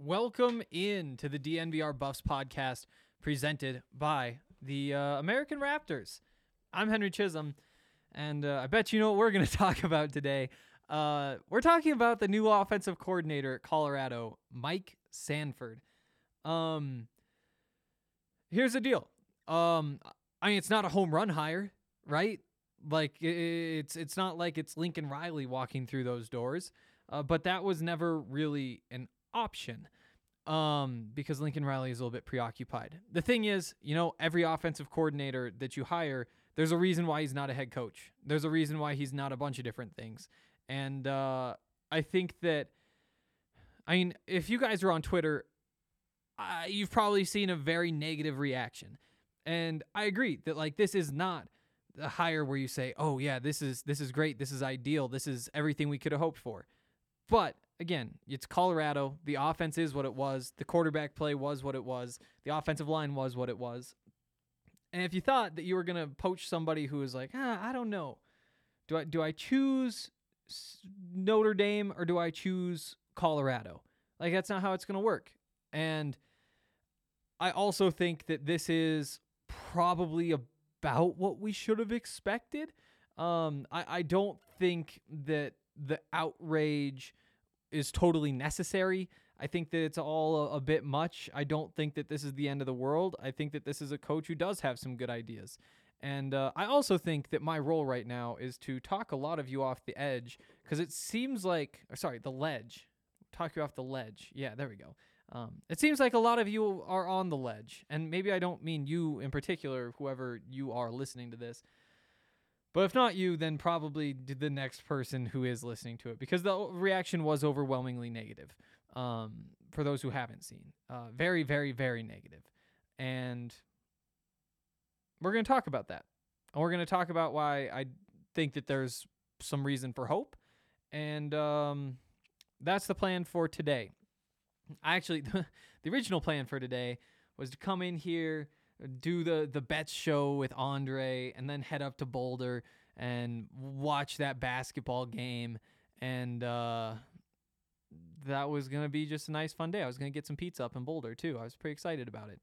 Welcome in to the DNVR Buffs podcast presented by the uh, American Raptors. I'm Henry Chisholm, and uh, I bet you know what we're going to talk about today. Uh, we're talking about the new offensive coordinator at Colorado, Mike Sanford. Um, here's the deal. Um, I mean, it's not a home run hire, right? Like it's it's not like it's Lincoln Riley walking through those doors. Uh, but that was never really an option um, because Lincoln Riley is a little bit preoccupied. The thing is, you know, every offensive coordinator that you hire, there's a reason why he's not a head coach. There's a reason why he's not a bunch of different things. And uh, I think that, I mean, if you guys are on Twitter, uh, you've probably seen a very negative reaction. And I agree that like this is not a hire where you say, "Oh yeah, this is this is great, this is ideal, this is everything we could have hoped for." But again, it's Colorado. The offense is what it was. The quarterback play was what it was. The offensive line was what it was. And if you thought that you were going to poach somebody who was like, ah, I don't know, do I do I choose Notre Dame or do I choose Colorado? Like that's not how it's going to work. And I also think that this is probably about what we should have expected. Um, I, I don't think that the outrage is totally necessary. I think that it's all a, a, bit much. I don't think that this is the end of the world. I think that this is a coach who does have some good ideas. And uh, I also think that my role right now is to talk a lot of you off the edge because it seems like, sorry, the ledge. Talk you off the ledge. Yeah, there we go. Um, it seems like a lot of you are on the ledge. And maybe I don't mean you in particular, whoever you are listening to this. But if not you, then probably the next person who is listening to it, because the reaction was overwhelmingly negative. Um, for those who haven't seen, uh, very, very, very negative, and we're going to talk about that. And we're going to talk about why I think that there's some reason for hope, and um, that's the plan for today. I Actually, the original plan for today was to come in here do the the bets show with Andre, and then head up to Boulder and watch that basketball game. And uh, that was gonna be just a nice fun day. I was gonna get some pizza up in Boulder too. I was pretty excited about it.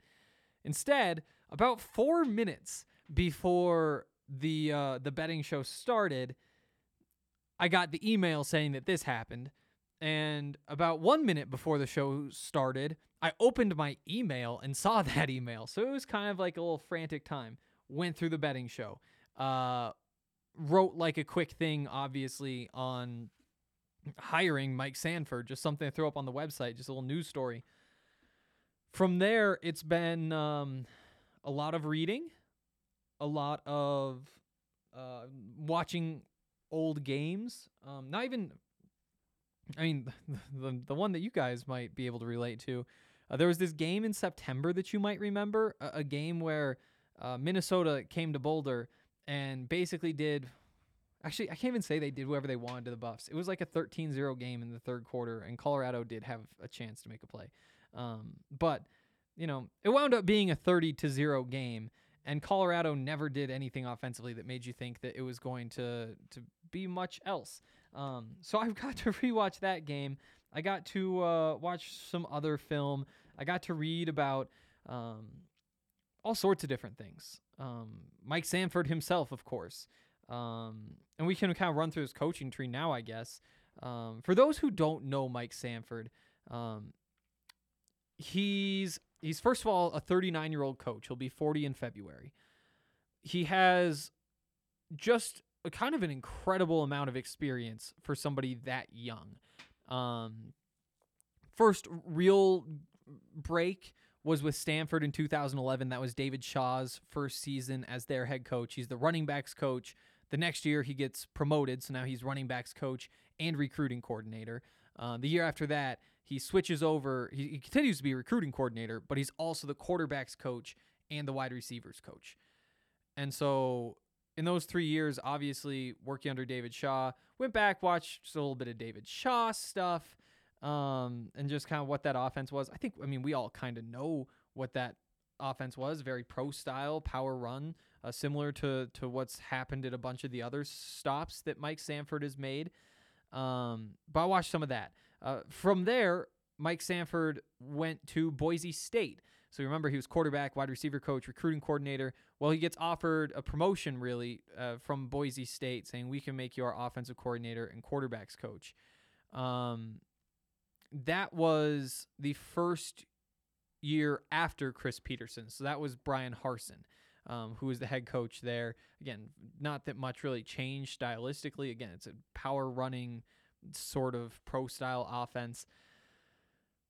Instead, about four minutes before the uh, the betting show started, I got the email saying that this happened. And about one minute before the show started, I opened my email and saw that email. So it was kind of like a little frantic time. Went through the betting show. Uh, wrote like a quick thing, obviously, on hiring Mike Sanford, just something to throw up on the website, just a little news story. From there, it's been um, a lot of reading, a lot of uh, watching old games. Um, not even, I mean, the, the one that you guys might be able to relate to uh, there was this game in September that you might remember, a, a game where uh, Minnesota came to Boulder and basically did. Actually, I can't even say they did whatever they wanted to the Buffs. It was like a 13 0 game in the third quarter, and Colorado did have a chance to make a play. Um, but, you know, it wound up being a 30 to 0 game, and Colorado never did anything offensively that made you think that it was going to, to be much else. Um, so I've got to rewatch that game. I got to uh, watch some other film. I got to read about um, all sorts of different things. Um, Mike Sanford himself, of course. Um, and we can kind of run through his coaching tree now, I guess. Um, for those who don't know Mike Sanford, Um, he's he's first of all a 39 year old coach. He'll be 40 in February. He has just a kind of an incredible amount of experience for somebody that young. Um, first real break was with Stanford in 2011. That was David Shaw's first season as their head coach. He's the running backs coach. The next year, he gets promoted, so now he's running backs coach and recruiting coordinator. Uh, the year after that, he switches over. He, he continues to be recruiting coordinator, but he's also the quarterbacks coach and the wide receivers coach. And so, in those three years, obviously working under David Shaw, went back, watched a little bit of David Shaw stuff um, and just kind of what that offense was. I think, I mean, we all kind of know what that offense was very pro style, power run, uh, similar to, to what's happened at a bunch of the other stops that Mike Sanford has made. Um, but I watched some of that. Uh, from there, Mike Sanford went to Boise State. So remember, he was quarterback, wide receiver coach, recruiting coordinator. Well, he gets offered a promotion, really, uh, from Boise State, saying, We can make you our offensive coordinator and quarterbacks coach. Um, that was the first year after Chris Petersen. So that was Bryan Harsin, um, who was the head coach there. Again, not that much really changed stylistically. Again, it's a power running sort of pro style offense.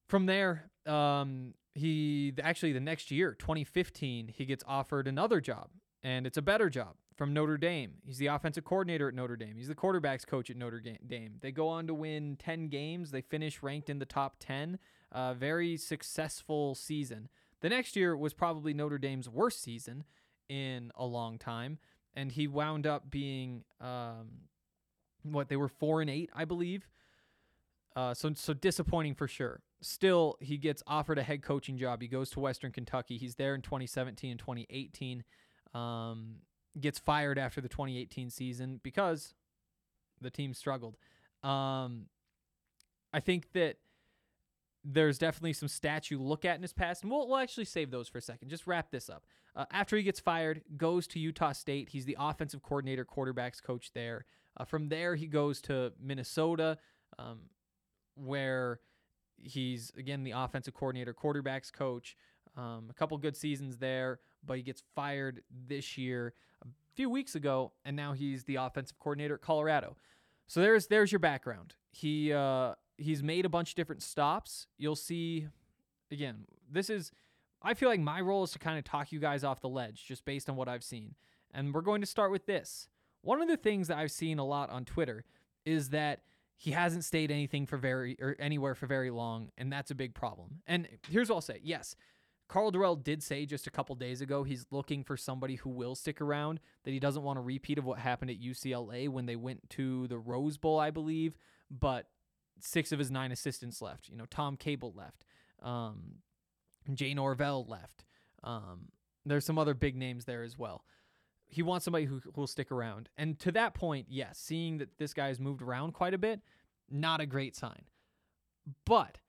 From there, um, he actually the next year, 2015, he gets offered another job, and it's a better job from Notre Dame. He's the offensive coordinator at Notre Dame. He's the quarterbacks coach at Notre Dame. They go on to win 10 games. They finish ranked in the top 10. Uh, very successful season. The next year was probably Notre Dame's worst season in a long time, and he wound up being um, what they were four and eight, I believe. Uh, so so disappointing for sure. Still, he gets offered a head coaching job. He goes to Western Kentucky. He's there in 2017 and 2018. Um, gets fired after the 2018 season because the team struggled. Um, I think that there's definitely some stats you look at in his past, and we'll, we'll actually save those for a second. Just wrap this up. Uh, after he gets fired, goes to Utah State. He's the offensive coordinator, quarterbacks coach there. Uh, from there, he goes to Minnesota, um, where he's again the offensive coordinator, quarterbacks coach. Um, a couple good seasons there, but he gets fired this year a few weeks ago, and now he's the offensive coordinator at Colorado. So there's there's your background. He uh, he's made a bunch of different stops. You'll see again. This is I feel like my role is to kind of talk you guys off the ledge just based on what I've seen. And we're going to start with this. One of the things that I've seen a lot on Twitter is that he hasn't stayed anything for very or anywhere for very long, and that's a big problem. And here's what I'll say: yes, Karl Dorrell did say just a couple days ago he's looking for somebody who will stick around, that he doesn't want a repeat of what happened at UCLA when they went to the Rose Bowl, I believe, but six of his nine assistants left. You know, Tom Cable left. Um, Jay Norvell left. Um, there's some other big names there as well. He wants somebody who, will stick around. And to that point, yes, seeing that this guy has moved around quite a bit, not a great sign. But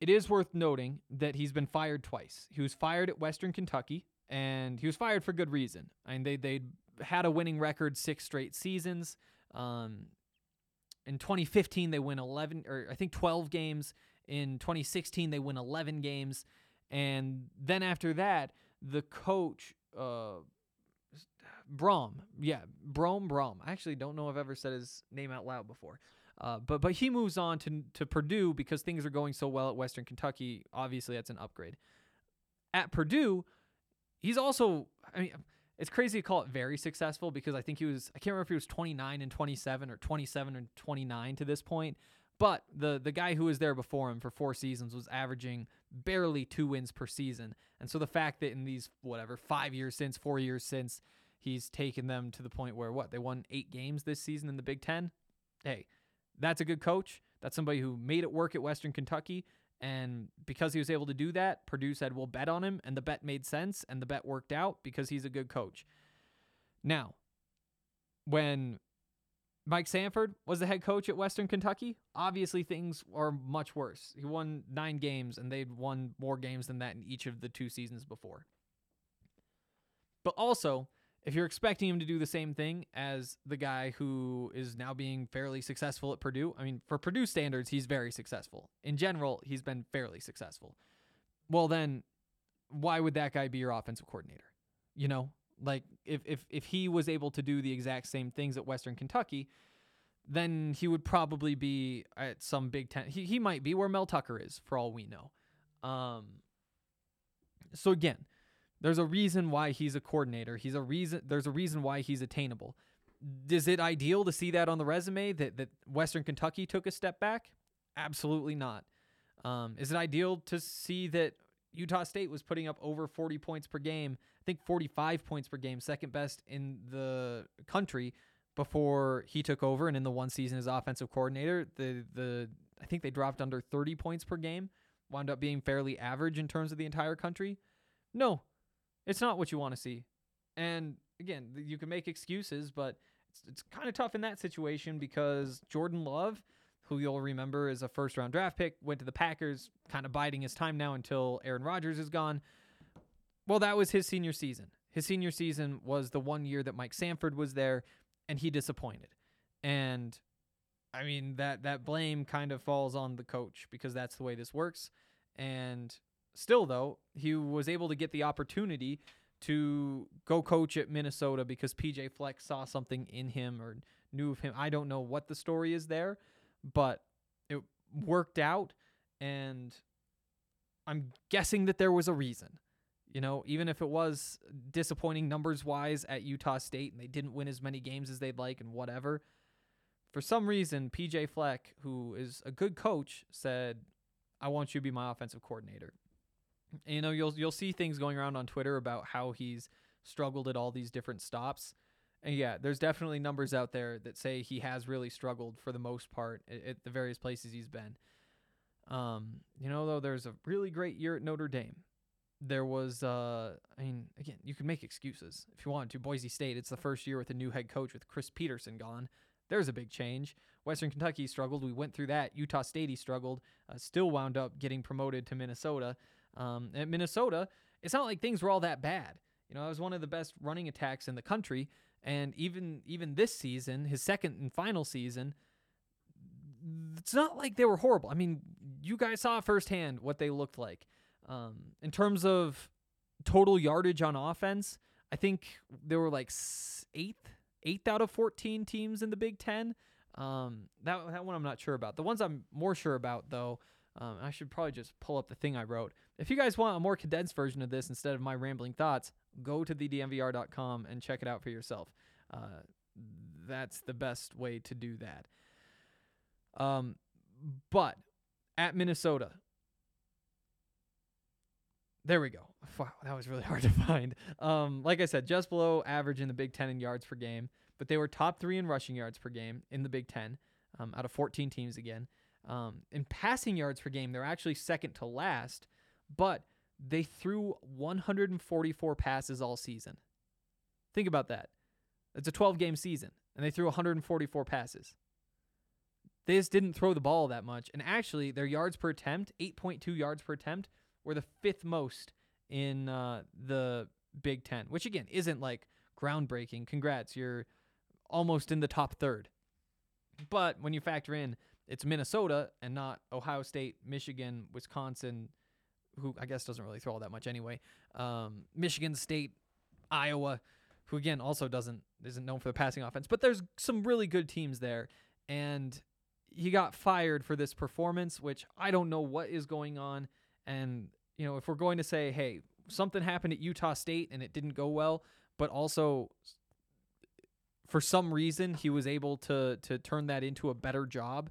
it is worth noting that he's been fired twice. He was fired at Western Kentucky, and he was fired for good reason. I mean, they they had a winning record six straight seasons. Um, in 2015, they win 11 or I think 12 games. In 2016, they win 11 games, and then after that, the coach. Uh, Brohm, yeah, Brohm, Brohm. I actually don't know if I've ever said his name out loud before. Uh, but but he moves on to to Purdue because things are going so well at Western Kentucky. Obviously, that's an upgrade. At Purdue, he's also. I mean, it's crazy to call it very successful because I think he was. I can't remember if he was 29 and 27 or 27 and 29 to this point. But the the guy who was there before him for four seasons was averaging barely two wins per season. And so the fact that in these whatever five years since, four years since, he's taken them to the point where what they won eight games this season in the Big Ten. Hey, that's a good coach. That's somebody who made it work at Western Kentucky. And because he was able to do that, Purdue said, we'll bet on him. And the bet made sense and the bet worked out because he's a good coach. Now, when Mike Sanford was the head coach at Western Kentucky, obviously things are much worse. He won nine games and they'd won more games than that in each of the two seasons before. But also, if you're expecting him to do the same thing as the guy who is now being fairly successful at Purdue, I mean, for Purdue standards, he's very successful. In general, he's been fairly successful. Well, then why would that guy be your offensive coordinator? You know, like if if if he was able to do the exact same things at Western Kentucky, then he would probably be at some Big Ten. He he might be where Mel Tucker is, for all we know. Um. So again, there's a reason why he's a coordinator. He's a reason. There's a reason why he's attainable. Is it ideal to see that on the resume that that Western Kentucky took a step back? Absolutely not. Um, is it ideal to see that Utah State was putting up over 40 points per game? I think 45 points per game, second best in the country before he took over and in the one season as offensive coordinator. The the I think they dropped under 30 points per game, wound up being fairly average in terms of the entire country. No, it's not what you want to see. And again, you can make excuses, but it's, it's kind of tough in that situation because Jordan Love, who you'll remember is a first round draft pick, went to the Packers, kind of biding his time now until Aaron Rodgers is gone. Well, that was his senior season. His senior season was the one year that Mike Sanford was there, and he disappointed. And I mean that that blame kind of falls on the coach because that's the way this works. And Still, though, he was able to get the opportunity to go coach at Minnesota because PJ Fleck saw something in him or knew of him. I don't know what the story is there, but it worked out. And I'm guessing that there was a reason. You know, even if it was disappointing numbers wise at Utah State and they didn't win as many games as they'd like and whatever, for some reason, PJ Fleck, who is a good coach, said, I want you to be my offensive coordinator you know, you'll you'll see things going around on Twitter about how he's struggled at all these different stops. And yeah, there's definitely numbers out there that say he has really struggled for the most part at, at the various places he's been. Um, you know, though, there's a really great year at Notre Dame. There was, uh, I mean, again, you can make excuses if you want to. Boise State, it's the first year with a new head coach with Chris Petersen gone. There's a big change. Western Kentucky struggled. We went through that. Utah State, he struggled. Uh, still wound up getting promoted to Minnesota. Um, at Minnesota, it's not like things were all that bad. You know, I was one of the best running attacks in the country, and even even this season, his second and final season, it's not like they were horrible. I mean, you guys saw firsthand what they looked like. Um, in terms of total yardage on offense, I think they were like eighth, eighth out of 14 teams in the Big Ten. Um, that, that one I'm not sure about. The ones I'm more sure about, though, um, I should probably just pull up the thing I wrote. If you guys want a more condensed version of this instead of my rambling thoughts, go to thednvr.com and check it out for yourself. Uh, that's the best way to do that. Um, but at Minnesota, there we go. Wow, that was really hard to find. Um, like I said, just below average in the Big Ten in yards per game, but they were top three in rushing yards per game in the Big Ten um, out of 14 teams again. Um, in passing yards per game, they're actually second to last, but they threw 144 passes all season. Think about that. It's a 12 game season, and they threw 144 passes. They just didn't throw the ball that much. And actually, their yards per attempt, 8.2 yards per attempt, were the fifth most in uh, the Big Ten, which again isn't like groundbreaking. Congrats, you're almost in the top third. But when you factor in it's Minnesota and not Ohio State, Michigan, Wisconsin, who I guess doesn't really throw all that much anyway. Um, Michigan State, Iowa, who again also doesn't isn't known for the passing offense, but there's some really good teams there, and he got fired for this performance, which I don't know what is going on. And you know, if we're going to say, hey, something happened at Utah State and it didn't go well, but also for some reason he was able to to turn that into a better job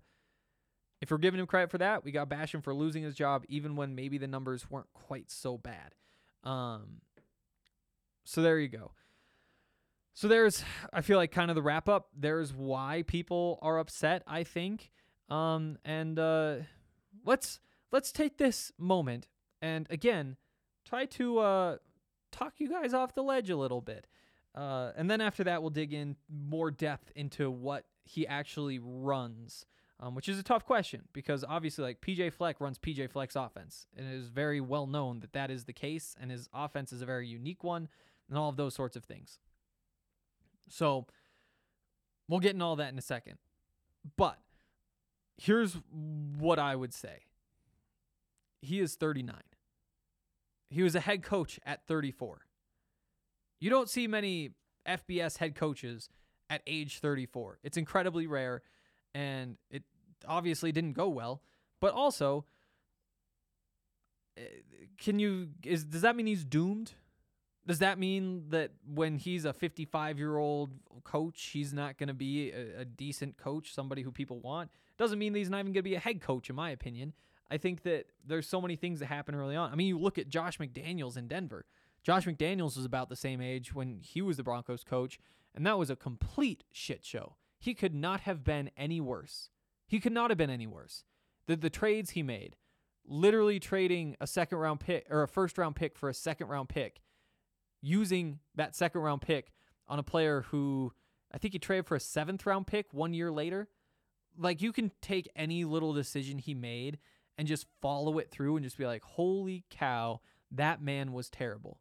if we're giving him credit for that, we got bash him for losing his job, even when maybe the numbers weren't quite so bad. Um, so there you go. So there's, I feel like, kind of the wrap up. There's why people are upset. I think, um, and uh, let's let's take this moment and again try to uh, talk you guys off the ledge a little bit. Uh, and then after that, we'll dig in more depth into what he actually runs um, which is a tough question because obviously, like PJ Fleck runs PJ Fleck's offense, and it is very well known that that is the case, and his offense is a very unique one, and all of those sorts of things. So we'll get into all that in a second. But here's what I would say he is 39. He was a head coach at 34. You don't see many FBS head coaches at age 34. It's incredibly rare, and it obviously didn't go well. But also, eh, can you is does that mean he's doomed? Does that mean that when he's a 55 year old coach, he's not going to be a, a, decent coach, somebody who people want? Doesn't mean that he's not even going to be a head coach, in my opinion. I think that there's so many things that happen early on. I mean, you look at Josh McDaniels in Denver. Josh McDaniels was about the same age when he was the Broncos coach, and that was a complete shit show. He could not have been any worse. He could not have been any worse. The the trades he made, literally trading a second round pick or a first round pick for a second round pick, using that second round pick on a player who I think he traded for a seventh round pick one year later. Like you can take any little decision he made and just follow it through and just be like, holy cow, that man was terrible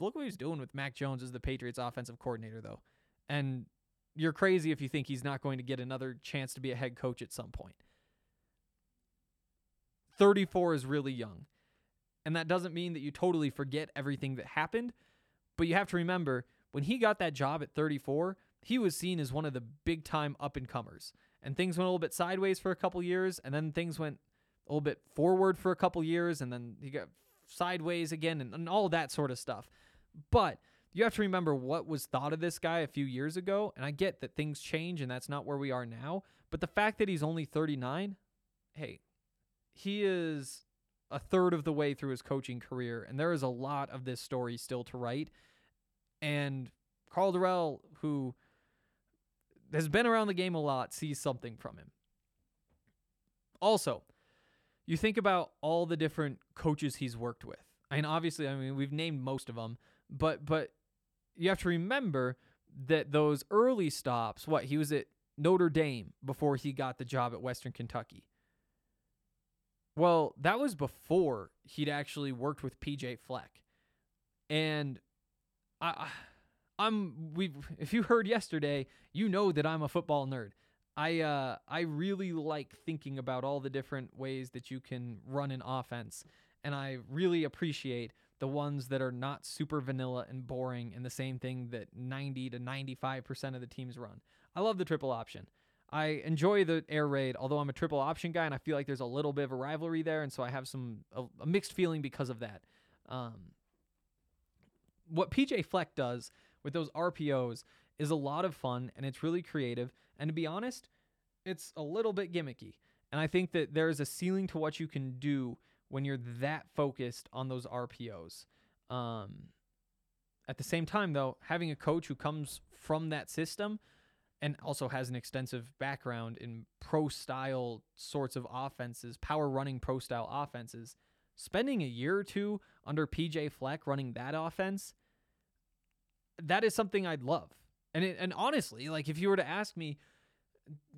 look what he's doing with Mac Jones as the Patriots offensive coordinator, though. And you're crazy if you think he's not going to get another chance to be a head coach at some point. 34 is really young. And that doesn't mean that you totally forget everything that happened, but you have to remember when he got that job at 34, he was seen as one of the big time up and comers. And things went a little bit sideways for a couple years, and then things went a little bit forward for a couple years, and then he got sideways again, and, and all that sort of stuff. But you have to remember what was thought of this guy a few years ago. And I get that things change and that's not where we are now. But the fact that he's only 39, hey, he is a third of the way through his coaching career. And there is a lot of this story still to write. And Karl Dorrell, who has been around the game a lot, sees something from him. Also, you think about all the different coaches he's worked with. I mean, obviously, I mean, we've named most of them, but but you have to remember that those early stops, what he was at Notre Dame before he got the job at Western Kentucky. Well, that was before he'd actually worked with PJ Fleck. And I I'm we if you heard yesterday, you know that I'm a football nerd. I uh I really like thinking about all the different ways that you can run an offense and I really appreciate the ones that are not super vanilla and boring and the same thing that 90 to 95% of the teams run. I love the triple option. I enjoy the air raid, although I'm a triple option guy and I feel like there's a little bit of a rivalry there, and so I have some a, a mixed feeling because of that. Um, what PJ Fleck does with those RPOs is a lot of fun and it's really creative. And to be honest, it's a little bit gimmicky. And I think that there's a ceiling to what you can do when you're that focused on those RPOs. Um, at the same time, though, having a coach who comes from that system and also has an extensive background in pro style sorts of offenses, power running pro style offenses, spending a year or two under PJ Fleck running that offense, that is something I'd love. And it, and honestly, like if you were to ask me,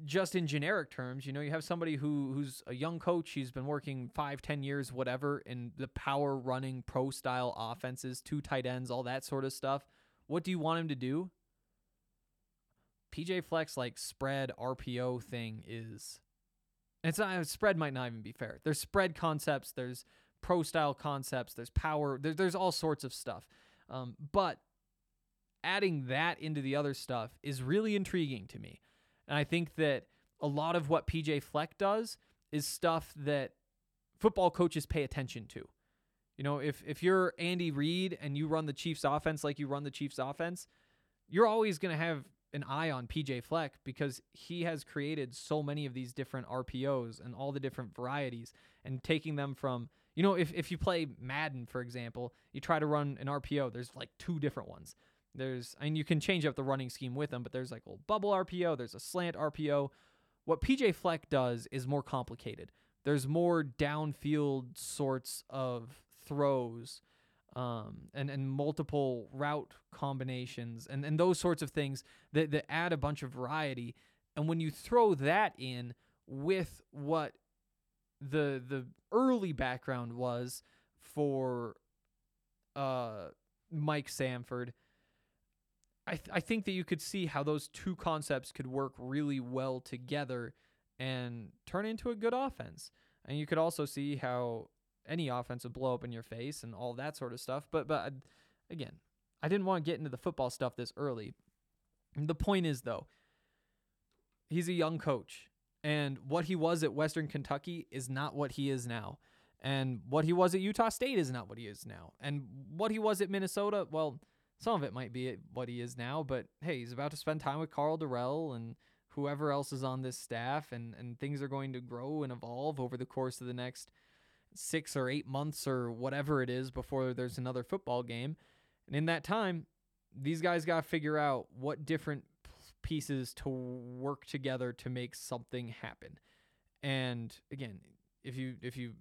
just in generic terms, you know, you have somebody who who's a young coach. He's been working five, ten years, whatever, in the power running pro style offenses, two tight ends, all that sort of stuff. What do you want him to do? PJ Fleck's like spread RPO thing is it's not spread might not even be fair. There's spread concepts, there's pro style concepts, there's power, there, there's all sorts of stuff. Um, but adding that into the other stuff is really intriguing to me. And I think that a lot of what PJ Fleck does is stuff that football coaches pay attention to. You know, if if you're Andy Reid and you run the Chiefs offense like you run the Chiefs offense, you're always going to have an eye on PJ Fleck because he has created so many of these different RPOs and all the different varieties and taking them from, you know, if, if you play Madden, for example, you try to run an RPO, there's like two different ones. There's, mean, you can change up the running scheme with them, but there's like a bubble RPO, there's a slant RPO. What PJ Fleck does is more complicated. There's more downfield sorts of throws um, and, and multiple route combinations and, and those sorts of things that, that add a bunch of variety. And when you throw that in with what the the early background was for uh, Mike Sanford I th- I think that you could see how those two concepts could work really well together and turn into a good offense. And you could also see how any offense would blow up in your face and all that sort of stuff. But but again, I didn't want to get into the football stuff this early. The point is though, he's a young coach and what he was at Western Kentucky is not what he is now. And what he was at Utah State is not what he is now. And what he was at Minnesota, well, some of it might be what he is now, but hey, he's about to spend time with Karl Dorrell and whoever else is on this staff, and, and things are going to grow and evolve over the course of the next six or eight months or whatever it is before there's another football game. And in that time, these guys got to figure out what different pieces to work together to make something happen. And again, if you if you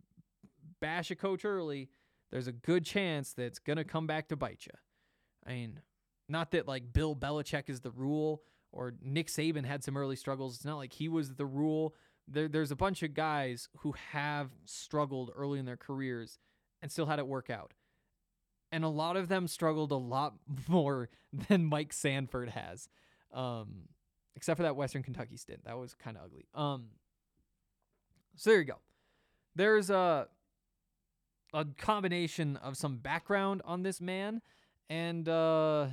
bash a coach early, there's a good chance that it's gonna come back to bite you. I mean, not that like Bill Belichick is the rule or Nick Saban had some early struggles. It's not like he was the rule. There, there's a bunch of guys who have struggled early in their careers and still had it work out. And a lot of them struggled a lot more than Mike Sanford has. Um, except for that Western Kentucky stint. That was kind of ugly. Um, so there you go. There's a a combination of some background on this man and uh,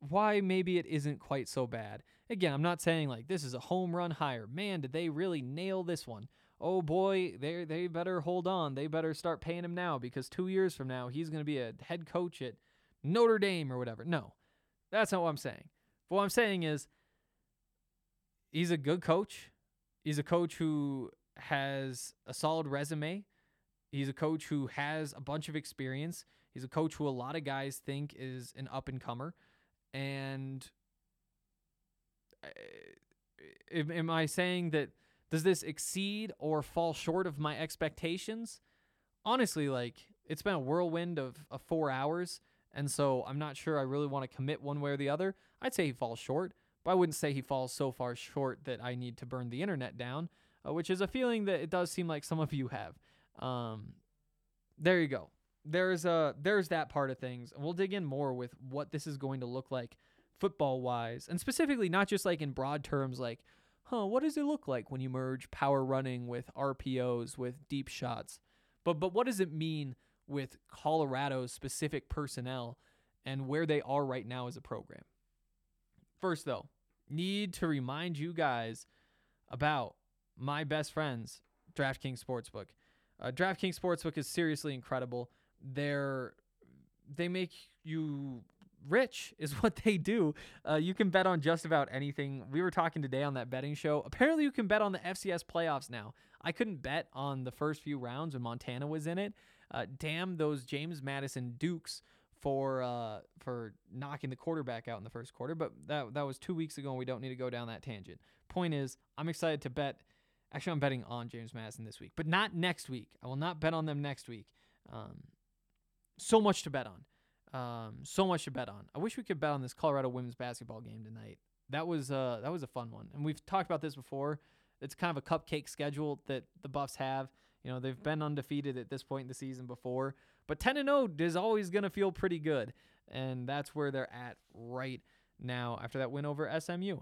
why maybe it isn't quite so bad. Again, I'm not saying like this is a home run hire. Man, did they really nail this one? Oh boy, they they better hold on. They better start paying him now because 2 years from now he's going to be a head coach at Notre Dame or whatever. No. That's not what I'm saying. But what I'm saying is he's a good coach. He's a coach who has a solid resume. He's a coach who has a bunch of experience. He's a coach who a lot of guys think is an up and comer. And uh, am I saying that does this exceed or fall short of my expectations? Honestly, like it's been a whirlwind of, of four hours. And so I'm not sure I really want to commit one way or the other. I'd say he falls short, but I wouldn't say he falls so far short that I need to burn the internet down, uh, which is a feeling that it does seem like some of you have. Um, there you go there's a there's that part of things. And we'll dig in more with what this is going to look like football wise, and specifically not just like in broad terms, like, huh, what does it look like when you merge power running with RPOs with deep shots, but but what does it mean with Colorado's specific personnel and where they are right now as a program? First, though, need to remind you guys about my best friends, DraftKings Sportsbook. Uh, DraftKings Sportsbook is seriously incredible they're they make you rich is what they do. Uh, you can bet on just about anything. We were talking today on that betting show. Apparently, you can bet on the FCS playoffs now. I couldn't bet on the first few rounds when Montana was in it. Uh, damn those James Madison Dukes for uh, for knocking the quarterback out in the first quarter. But that that was two weeks ago, and we don't need to go down that tangent. Point is, I'm excited to bet. Actually, I'm betting on James Madison this week, but not next week. I will not bet on them next week. Um, so much to bet on. Um, so much to bet on. I wish we could bet on this Colorado women's basketball game tonight. That was uh that was a fun one. And we've talked about this before. It's kind of a cupcake schedule that the Buffs have. You know, they've been undefeated at this point in the season before, but 10 and 0 is always going to feel pretty good. And that's where they're at right now after that win over SMU.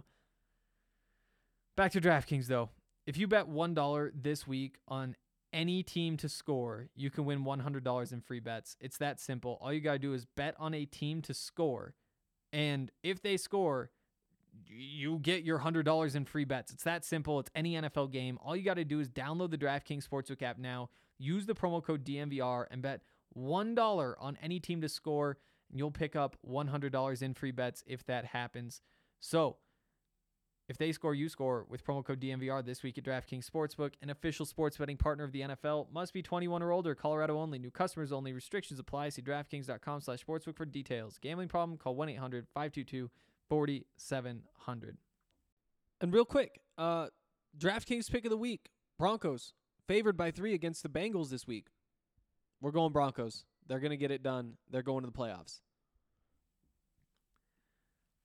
Back to DraftKings though. If you bet $1 this week on any team to score, you can win $100 in free bets. It's that simple. All you got to do is bet on a team to score. And if they score, you get your $100 in free bets. It's that simple. It's any NFL game. All you got to do is download the DraftKings Sportsbook app now, use the promo code DNVR, and bet $1 on any team to score. And you'll pick up $100 in free bets if that happens. So, if they score, you score with promo code DNVR this week at DraftKings Sportsbook, an official sports betting partner of the NFL. Must be 21 or older. Colorado only. New customers only. Restrictions apply. See DraftKings.com slash sportsbook for details. Gambling problem? Call 1-800-522-4700. And real quick, uh, DraftKings pick of the week. Broncos. Favored by three against the Bengals this week. We're going Broncos. They're going to get it done. They're going to the playoffs.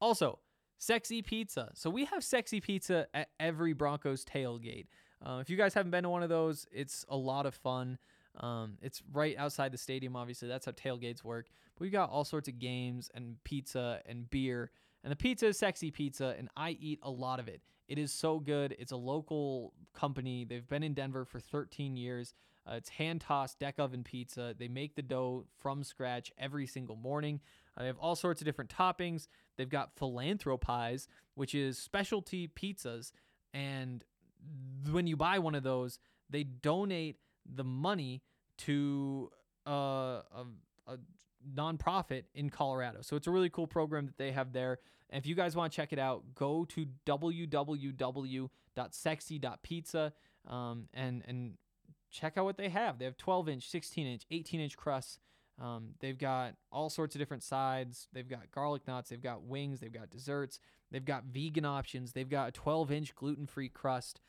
Also, Sexy Pizza. So we have Sexy Pizza at every Broncos tailgate. Uh, if you guys haven't been to one of those, it's a lot of fun. Um, it's right outside the stadium, obviously. That's how tailgates work. But we've got all sorts of games and pizza and beer. And the pizza is sexy pizza, and I eat a lot of it. It is so good. It's a local company. They've been in Denver for 13 years. Uh, it's hand tossed deck oven pizza. They make the dough from scratch every single morning. Uh, they have all sorts of different toppings. They've got philanthropies, which is specialty pizzas. And when you buy one of those, they donate the money to uh, a, a nonprofit in Colorado. So it's a really cool program that they have there. And if you guys want to check it out, go to www.sexy.pizza um, and and check out what they have. They have 12 inch, 16 inch, 18 inch crusts. Um, they've got all sorts of different sides. They've got garlic knots. They've got wings. They've got desserts. They've got vegan options. They've got a 12 inch gluten free crust.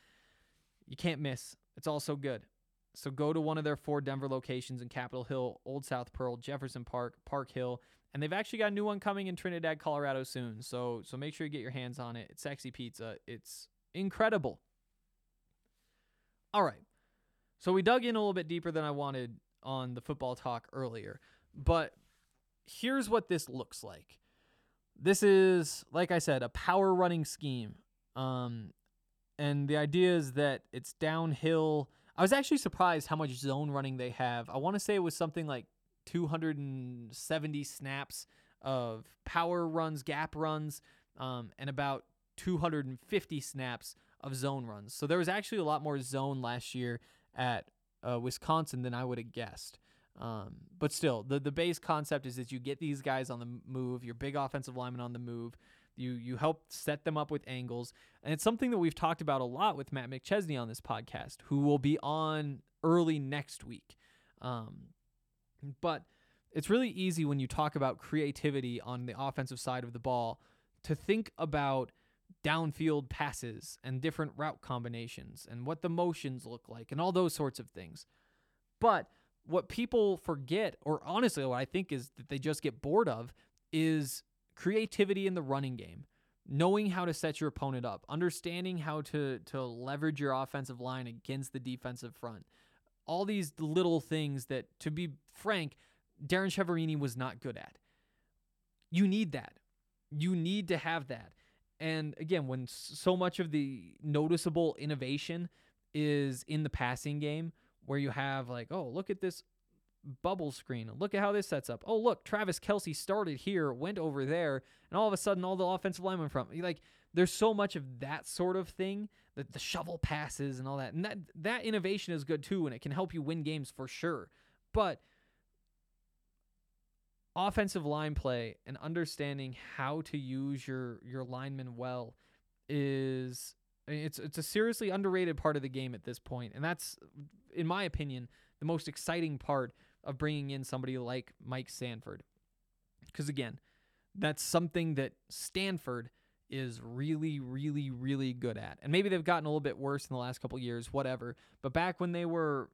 You can't miss. It's all so good. So go to one of their four Denver locations in Capitol Hill, Old South Pearl, Jefferson Park, Park Hill, and they've actually got a new one coming in Trinidad, Colorado soon. So so make sure you get your hands on it. It's sexy pizza. It's incredible. All right. So we dug in a little bit deeper than I wanted on the football talk earlier, but here's what this looks like. This is, like I said, a power running scheme. Um, and the idea is that it's downhill. I was actually surprised how much zone running they have. I want to say it was something like 270 snaps of power runs, gap runs, um, and about 250 snaps of zone runs. So there was actually a lot more zone last year at uh, Wisconsin than I would have guessed. Um, but still, the the base concept is that you get these guys on the move, your big offensive lineman on the move. You you help set them up with angles, and it's something that we've talked about a lot with Matt McChesney on this podcast, who will be on early next week. Um, but it's really easy when you talk about creativity on the offensive side of the ball to think about downfield passes and different route combinations and what the motions look like and all those sorts of things. But what people forget, or honestly, what I think is that they just get bored of, is creativity in the running game. Knowing how to set your opponent up, understanding how to to leverage your offensive line against the defensive front. All these little things that, to be frank, Darren Chiaverini was not good at. You need that. You need to have that. And again, when so much of the noticeable innovation is in the passing game, where you have like, oh, look at this bubble screen. Look at how this sets up. Oh, look, Travis Kelce started here, went over there, and all of a sudden, all the offensive linemen from like, there's so much of that sort of thing, that the shovel passes and all that, and that that innovation is good too, and it can help you win games for sure. But offensive line play and understanding how to use your your linemen well is it's it's a seriously underrated part of the game at this point and that's in my opinion the most exciting part of bringing in somebody like Mike Sanford. Because again that's something that Stanford is really really really good at and maybe they've gotten a little bit worse in the last couple years whatever but back when they were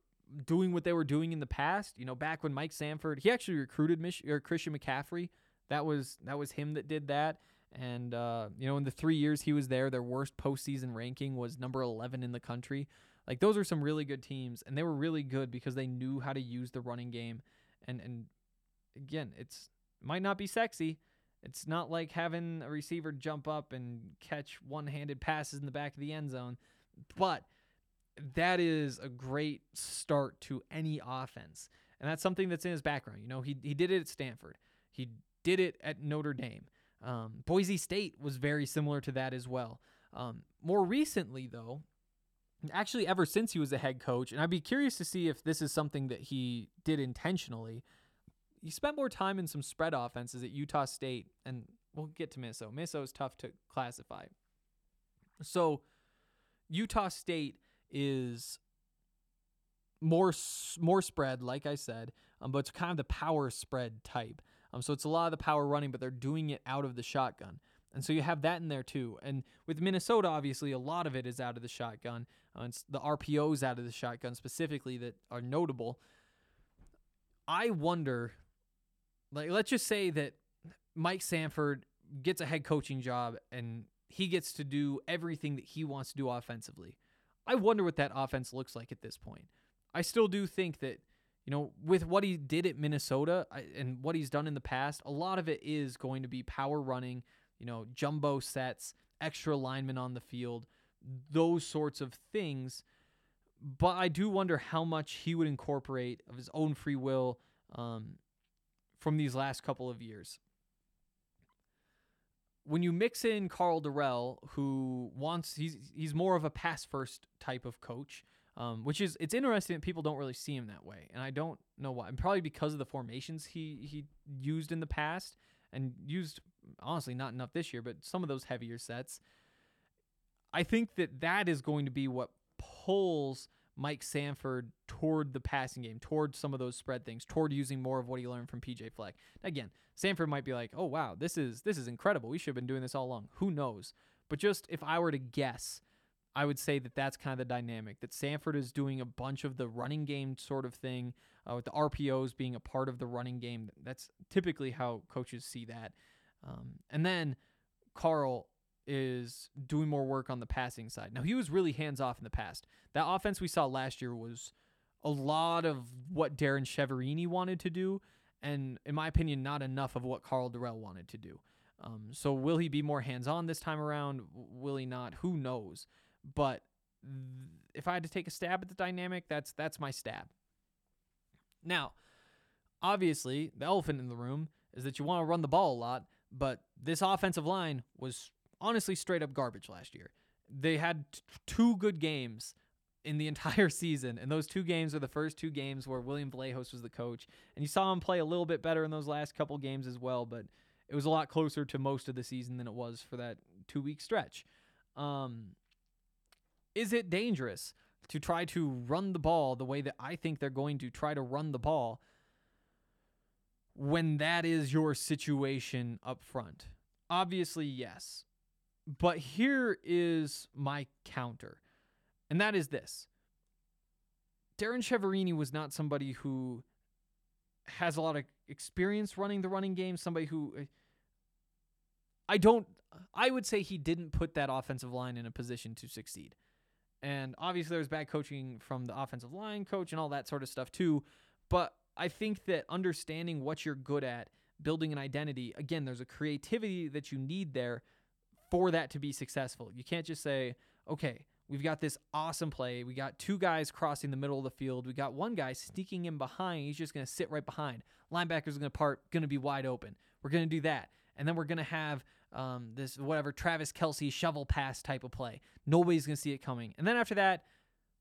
doing what they were doing in the past. You know, back when Mike Sanford, he actually recruited Mich- or Christian McCaffrey. That was that was him that did that. And uh, you know, in the three years he was there, their worst postseason ranking was number 11 in the country. Like those are some really good teams, and they were really good because they knew how to use the running game. And and again, it's might not be sexy. It's not like having a receiver jump up and catch one-handed passes in the back of the end zone, but that is a great start to any offense. And that's something that's in his background. You know, he, he did it at Stanford, he did it at Notre Dame. Um, Boise State was very similar to that as well. Um, more recently, though, actually, ever since he was a head coach, and I'd be curious to see if this is something that he did intentionally. He spent more time in some spread offenses at Utah State, and we'll get to Minnesota. Minnesota is tough to classify. So, Utah State is more more spread, like I said, um, but it's kind of the power spread type. Um, so it's a lot of the power running, but they're doing it out of the shotgun. And so you have that in there too. And with Minnesota, obviously, a lot of it is out of the shotgun. Uh, it's the RPOs out of the shotgun specifically that are notable. I wonder, like, let's just say that Mike Sanford gets a head coaching job and he gets to do everything that he wants to do offensively. I wonder what that offense looks like at this point. I still do think that You know, with what he did at Minnesota and what he's done in the past, a lot of it is going to be power running, you know, jumbo sets, extra linemen on the field, those sorts of things. But I do wonder how much he would incorporate of his own free will um, from these last couple of years. When you mix in Karl Dorrell, who wants he's he's more of a pass first type of coach, um, which is it's interesting that people don't really see him that way, and I don't know why. And probably because of the formations he he used in the past and used honestly not enough this year, but some of those heavier sets. I think that that is going to be what pulls Mike Sanford toward the passing game, toward some of those spread things, toward using more of what he learned from PJ Fleck. Again, Sanford might be like, "Oh wow, this is this is incredible. We should have been doing this all along." Who knows? But just if I were to guess, I would say that that's kind of the dynamic that Sanford is doing a bunch of the running game sort of thing, uh, with the RPOs being a part of the running game. That's typically how coaches see that. Um, and then Karl is doing more work on the passing side. Now, he was really hands off in the past. That offense we saw last year was a lot of what Darren Chiaverini wanted to do, and in my opinion, not enough of what Karl Dorrell wanted to do. Um, so, will he be more hands on this time around? Will he not? Who knows? But th- if I had to take a stab at the dynamic, that's that's my stab. Now, obviously, the elephant in the room is that you want to run the ball a lot, but this offensive line was honestly straight up garbage last year. They had t- two good games in the entire season, and those two games are the first two games where William Vallejos was the coach, and you saw him play a little bit better in those last couple games as well, but it was a lot closer to most of the season than it was for that two week stretch. Um, is it dangerous to try to run the ball the way that I think they're going to try to run the ball when that is your situation up front? Obviously, yes. But here is my counter, and that is this Darren Chiaverini was not somebody who has a lot of experience running the running game, somebody who uh, I don't, I would say he didn't put that offensive line in a position to succeed. And obviously, there was bad coaching from the offensive line coach and all that sort of stuff too. But I think that understanding what you're good at, building an identity, again, there's a creativity that you need there for that to be successful. You can't just say, okay, we've got this awesome play. We got two guys crossing the middle of the field. We got one guy sneaking in behind. He's just going to sit right behind. Linebacker's going to part, going to be wide open. We're going to do that. And then we're going to have um, this whatever Travis Kelce shovel pass type of play. Nobody's going to see it coming. And then after that,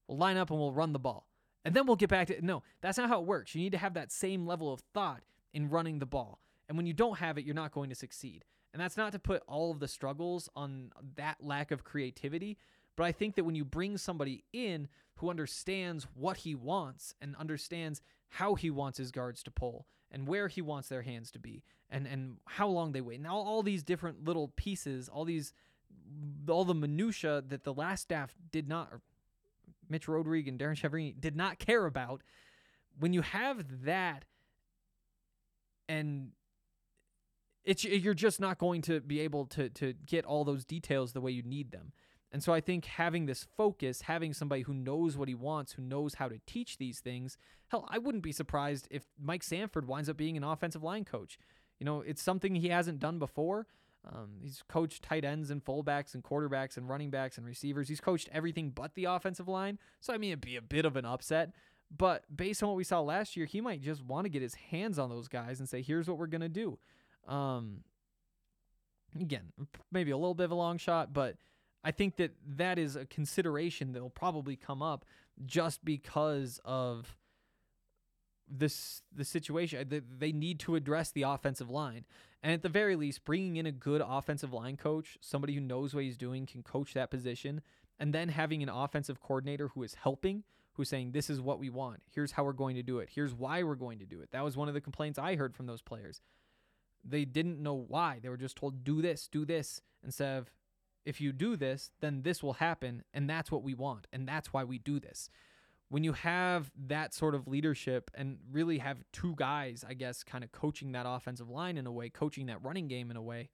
we'll line up and we'll run the ball. And then we'll get back to it. no, that's not how it works. You need to have that same level of thought in running the ball. And when you don't have it, you're not going to succeed. And that's not to put all of the struggles on that lack of creativity, but I think that when you bring somebody in who understands what he wants and understands how he wants his guards to pull and where he wants their hands to be and and how long they wait. Now all these different little pieces, all these all the minutia that the last staff did not Mitch Rodrigue and Darren Chiaverini did not care about. When you have that and it's you're just not going to be able to to get all those details the way you need them. And so I think having this focus, having somebody who knows what he wants, who knows how to teach these things, hell, I wouldn't be surprised if Mike Sanford winds up being an offensive line coach. You know, it's something he hasn't done before. Um, he's coached tight ends and fullbacks and quarterbacks and running backs and receivers. He's coached everything but the offensive line. So, I mean, it'd be a bit of an upset. But based on what we saw last year, he might just want to get his hands on those guys and say, here's what we're going to do. Um, again, maybe a little bit of a long shot, but I think that that is a consideration that will probably come up just because of this the situation they need to address the offensive line. And at the very least bringing in a good offensive line coach somebody who knows what he's doing can coach that position and then having an offensive coordinator who is helping who's saying this is what we want. Here's how we're going to do it. Here's why we're going to do it. That was one of the complaints i heard from those players they didn't know why they were just told do this do this instead of if you do this then this will happen and that's what we want and that's why we do this when you have that sort of leadership and really have two guys, I guess, kind of coaching that offensive line in a way, coaching that running game in a way,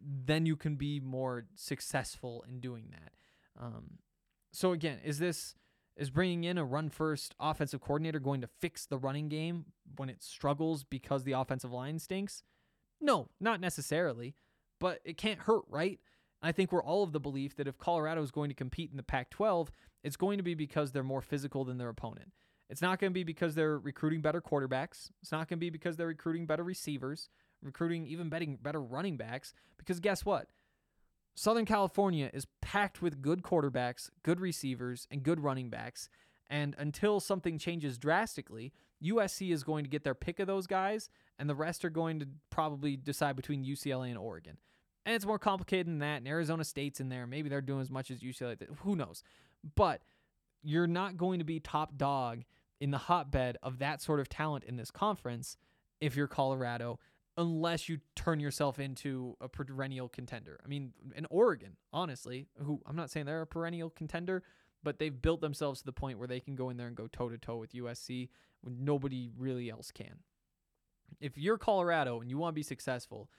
then you can be more successful in doing that. Um, so again, is this Is bringing in a run first offensive coordinator going to fix the running game when it struggles because the offensive line stinks? No, not necessarily, but it can't hurt, right? I think we're all of the belief that if Colorado is going to compete in the Pac 12, it's going to be because they're more physical than their opponent. It's not going to be because they're recruiting better quarterbacks. It's not going to be because they're recruiting better receivers, recruiting even better running backs. Because guess what? Southern California is packed with good quarterbacks, good receivers, and good running backs. And until something changes drastically, USC is going to get their pick of those guys, and the rest are going to probably decide between UCLA and Oregon. And it's more complicated than that. And Arizona State's in there. Maybe they're doing as much as UCLA. Who knows? But you're not going to be top dog in the hotbed of that sort of talent in this conference if you're Colorado unless you turn yourself into a perennial contender. I mean, in Oregon, honestly, who I'm not saying they're a perennial contender, but they've built themselves to the point where they can go in there and go toe to toe with USC when nobody really else can. If you're Colorado and you want to be successful,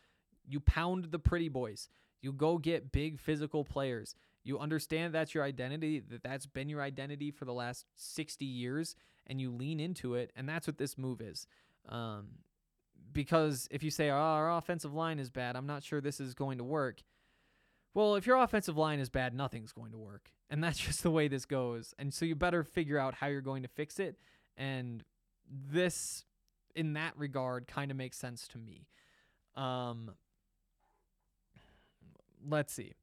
you pound the pretty boys. You go get big physical players. You understand that's your identity, that that's been your identity for the last 60 years, and you lean into it. And that's what this move is. Um, because if you say, oh, our offensive line is bad, I'm not sure this is going to work. Well, if your offensive line is bad, nothing's going to work. And that's just the way this goes. And so you better figure out how you're going to fix it. And this, in that regard, kind of makes sense to me. Um, let's see.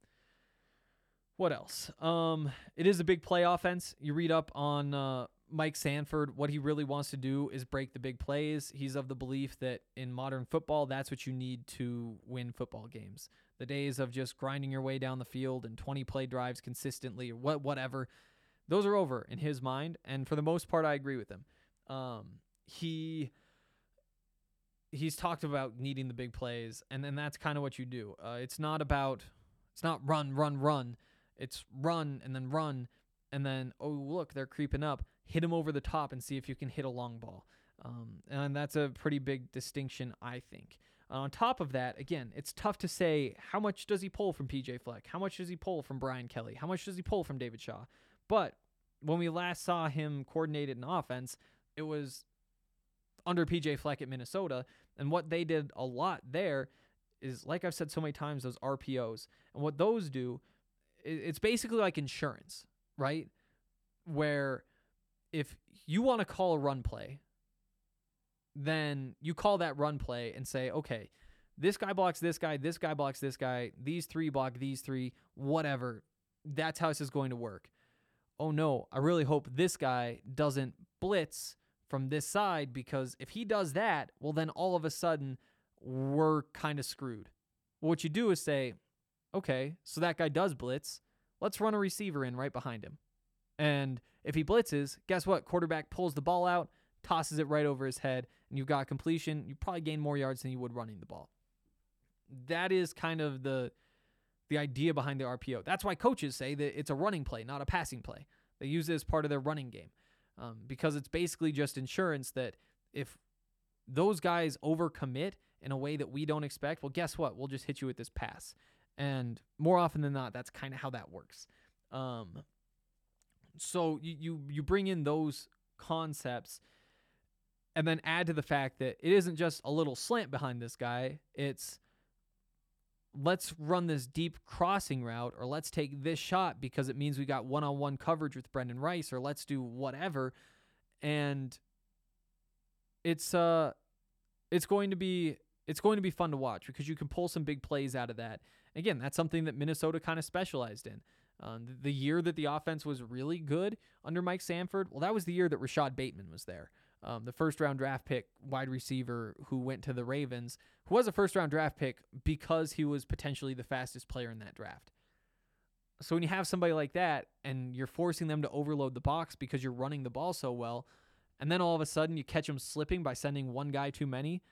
What else? Um, it is a big play offense. You read up on uh, Mike Sanford, what he really wants to do is break the big plays. He's of the belief that in modern football, that's what you need to win football games. The days of just grinding your way down the field and 20 play drives consistently or what whatever, those are over in his mind. And for the most part, I agree with him. Um, he he's talked about needing the big plays, and then that's kind of what you do. Uh, it's not about it's not run, run, run. It's run and then run and then oh look they're creeping up hit him over the top and see if you can hit a long ball. Um, and that's a pretty big distinction i think. Uh, on top of that again it's tough to say how much does he pull from pj fleck? How much does he pull from brian kelly? How much does he pull from david shaw? But when we last saw him coordinated in offense it was under pj fleck at minnesota. And what they did a lot there is like i've said so many times those rpos and what those do it's basically like insurance right? Where if you want to call a run play, then you call that run play and say, okay, this guy blocks this guy, this guy blocks this guy, these three block these three, whatever. That's how this is going to work. Oh no, I really hope this guy doesn't blitz from this side because if he does that, well, then all of a sudden we're kind of screwed. what you do is say, okay, so that guy does blitz. Let's run a receiver in right behind him. And if he blitzes, guess what? Quarterback pulls the ball out, tosses it right over his head, and you've got completion. You probably gain more yards than you would running the ball. That is kind of the the idea behind the RPO. That's why coaches say that it's a running play, not a passing play. They use it as part of their running game um, because it's basically just insurance that if those guys overcommit in a way that we don't expect, well, guess what? We'll just hit you with this pass. And more often than not, that's kind of how that works. Um, so you, you you bring in those concepts and then add to the fact that it isn't just a little slant behind this guy. It's let's run this deep crossing route or let's take this shot because it means we got one-on-one coverage with Brendan Rice or let's do whatever and it's uh it's going to be it's going to be fun to watch because you can pull some big plays out of that Again, that's something that Minnesota kind of specialized in. Um, the year that the offense was really good under Mike Sanford, well, that was the year that Rashod Bateman was there. Um, the first round draft pick wide receiver who went to the Ravens, who was a first round draft pick because he was potentially the fastest player in that draft. So when you have somebody like that and you're forcing them to overload the box because you're running the ball so well, and then all of a sudden you catch them slipping by sending one guy too many,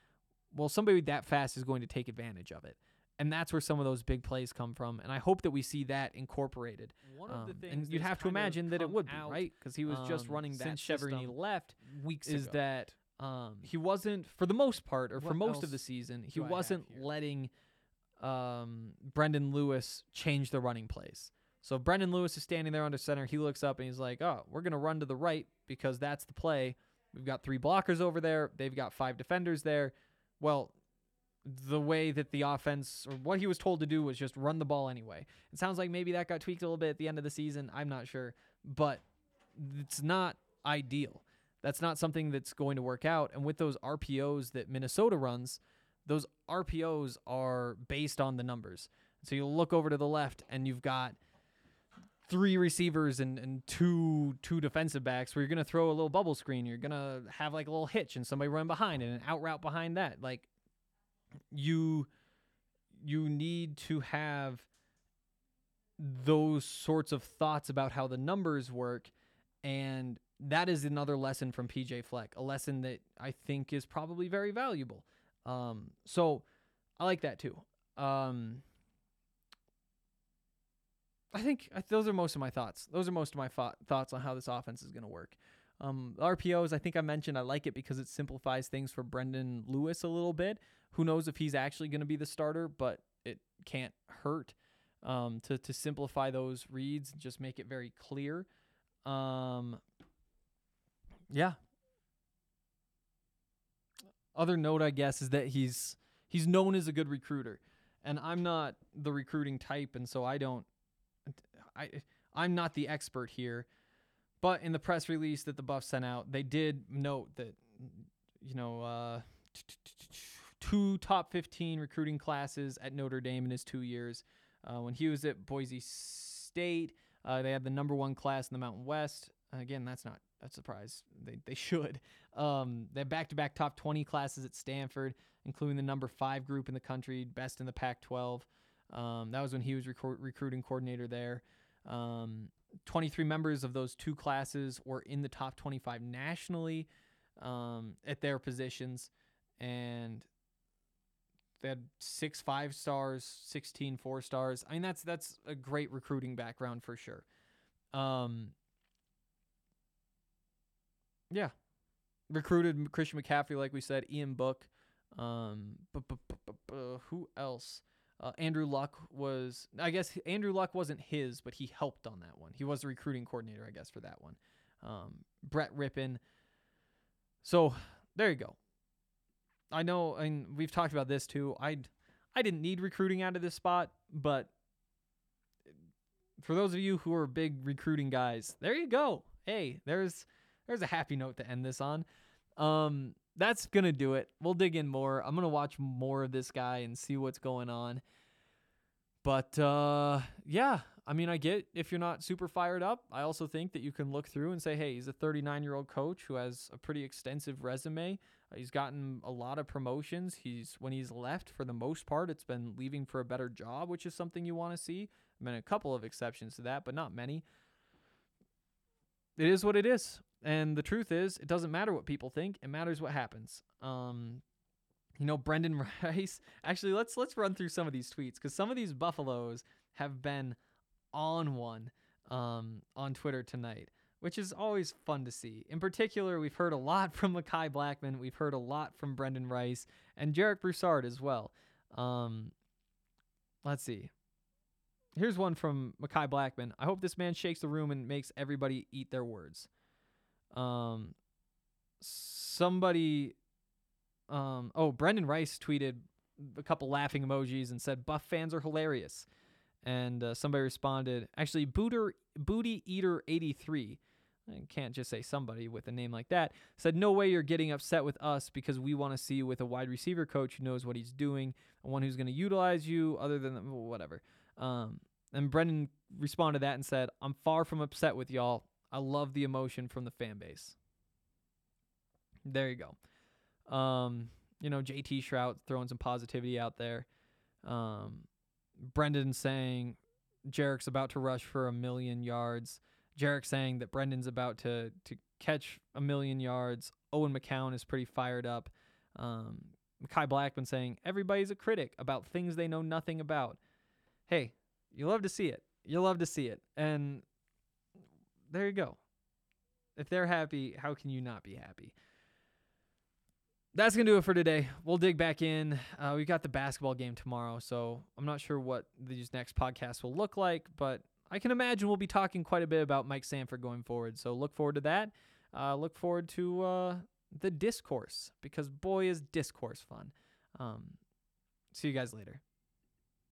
well, somebody that fast is going to take advantage of it and that's where some of those big plays come from. And I hope that we see that incorporated. One of the um, things, and you'd have to imagine that it would be right because he was um, just running that since Chiaverini left weeks is ago. that um, he wasn't for the most part or for most of the season he wasn't letting um, Brendan Lewis change the running plays. So Brendan Lewis is standing there under center. He looks up and he's like, "Oh, we're gonna run to the right because that's the play. We've got three blockers over there. They've got five defenders there. Well, the way that the offense or what he was told to do was just run the ball anyway. It sounds like maybe that got tweaked a little bit at the end of the season. I'm not sure, but it's not ideal. That's not something that's going to work out. And with those RPOs that Minnesota runs, those RPOs are based on the numbers. So you look over to the left and you've got three receivers and, and two two defensive backs where you're gonna throw a little bubble screen. You're gonna have like a little hitch and somebody run behind and an out route behind that. Like you you need to have those sorts of thoughts about how the numbers work and that is another lesson from PJ Fleck, a lesson that I think is probably very valuable. Um, so I like that too. Um, I think those are most of my thoughts. Those are most of my thoughts on how this offense is going to work. Um, RPOs, I think I mentioned I like it because it simplifies things for Brendan Lewis a little bit. Who knows if he's actually going to be the starter, but it can't hurt um, to to simplify those reads and just make it very clear. Um, yeah. Other note, I guess, is that he's he's known as a good recruiter, and I'm not the recruiting type, and so I don't. I I'm not the expert here. But in the press release that the Buffs sent out, they did note that, you know, uh, two top 15 recruiting classes at Notre Dame in his two years. Uh, when he was at Boise State, uh, they had the number one class in the Mountain West. Again, that's not a surprise. They, they should. Um, they have back to back top 20 classes at Stanford, including the number five group in the country, best in the Pac 12. Um, that was when he was rec- recruiting coordinator there. Um, 23 members of those two classes were in the top 25 nationally um, at their positions, and they had six five stars, 16 four stars. I mean, that's that's a great recruiting background for sure. Um, yeah, recruited Christian McCaffrey, like we said, Ian Book. Um, but, but, but who else? Uh, Andrew Luck was, I guess Andrew Luck wasn't his, but he helped on that one. He was the recruiting coordinator, I guess, for that one. Um, Brett Rypien. So there you go. I know, and we've talked about this too. I I didn't need recruiting out of this spot, but for those of you who are big recruiting guys, there you go. Hey, there's there's a happy note to end this on. Um, that's gonna do it. We'll dig in more. I'm gonna watch more of this guy and see what's going on. But uh, yeah, I mean, I get if you're not super fired up. I also think that you can look through and say, hey, he's a 39 year old coach who has a pretty extensive resume. Uh, he's gotten a lot of promotions. He's when he's left, for the most part, it's been leaving for a better job, which is something you want to see. I mean, a couple of exceptions to that, but not many. It is what it is. And the truth is, it doesn't matter what people think. It matters what happens. Um, you know, Brendan Rice. Actually, let's let's run through some of these tweets because some of these Buffaloes have been on one um, on Twitter tonight, which is always fun to see. In particular, we've heard a lot from Mekhi Blackman, We've heard a lot from Brendan Rice and Jarek Broussard as well. Um, let's see. Here's one from Mekhi Blackman. I hope this man shakes the room and makes everybody eat their words. Um, somebody, um, oh, Brendan Rice tweeted a couple laughing emojis and said, "Buff fans are hilarious." And uh, somebody responded, actually, Booter, Booty Eater 83. I can't just say somebody with a name like that. Said, No way you're getting upset with us because we want to see you with a wide receiver coach who knows what he's doing, and one who's going to utilize you other than whatever. Um, and Brendan responded to that and said, I'm far from upset with y'all. I love the emotion from the fan base. There you go. Um, you know, JT Shrout throwing some positivity out there. Um, Brendan saying Jarek's about to rush for a million yards. Jarek saying that Brendan's about to to catch a million yards. Owen McCown is pretty fired up. Um, Kai Blackman saying everybody's a critic about things they know nothing about. Hey, you love to see it. You love to see it. And there you go. If they're happy, how can you not be happy? That's going to do it for today. We'll dig back in. Uh, we got the basketball game tomorrow, so I'm not sure what these next podcasts will look like, but I can imagine we'll be talking quite a bit about Mike Sanford going forward. So look forward to that. Uh, look forward to uh, the discourse because boy is discourse fun. Um, see you guys later.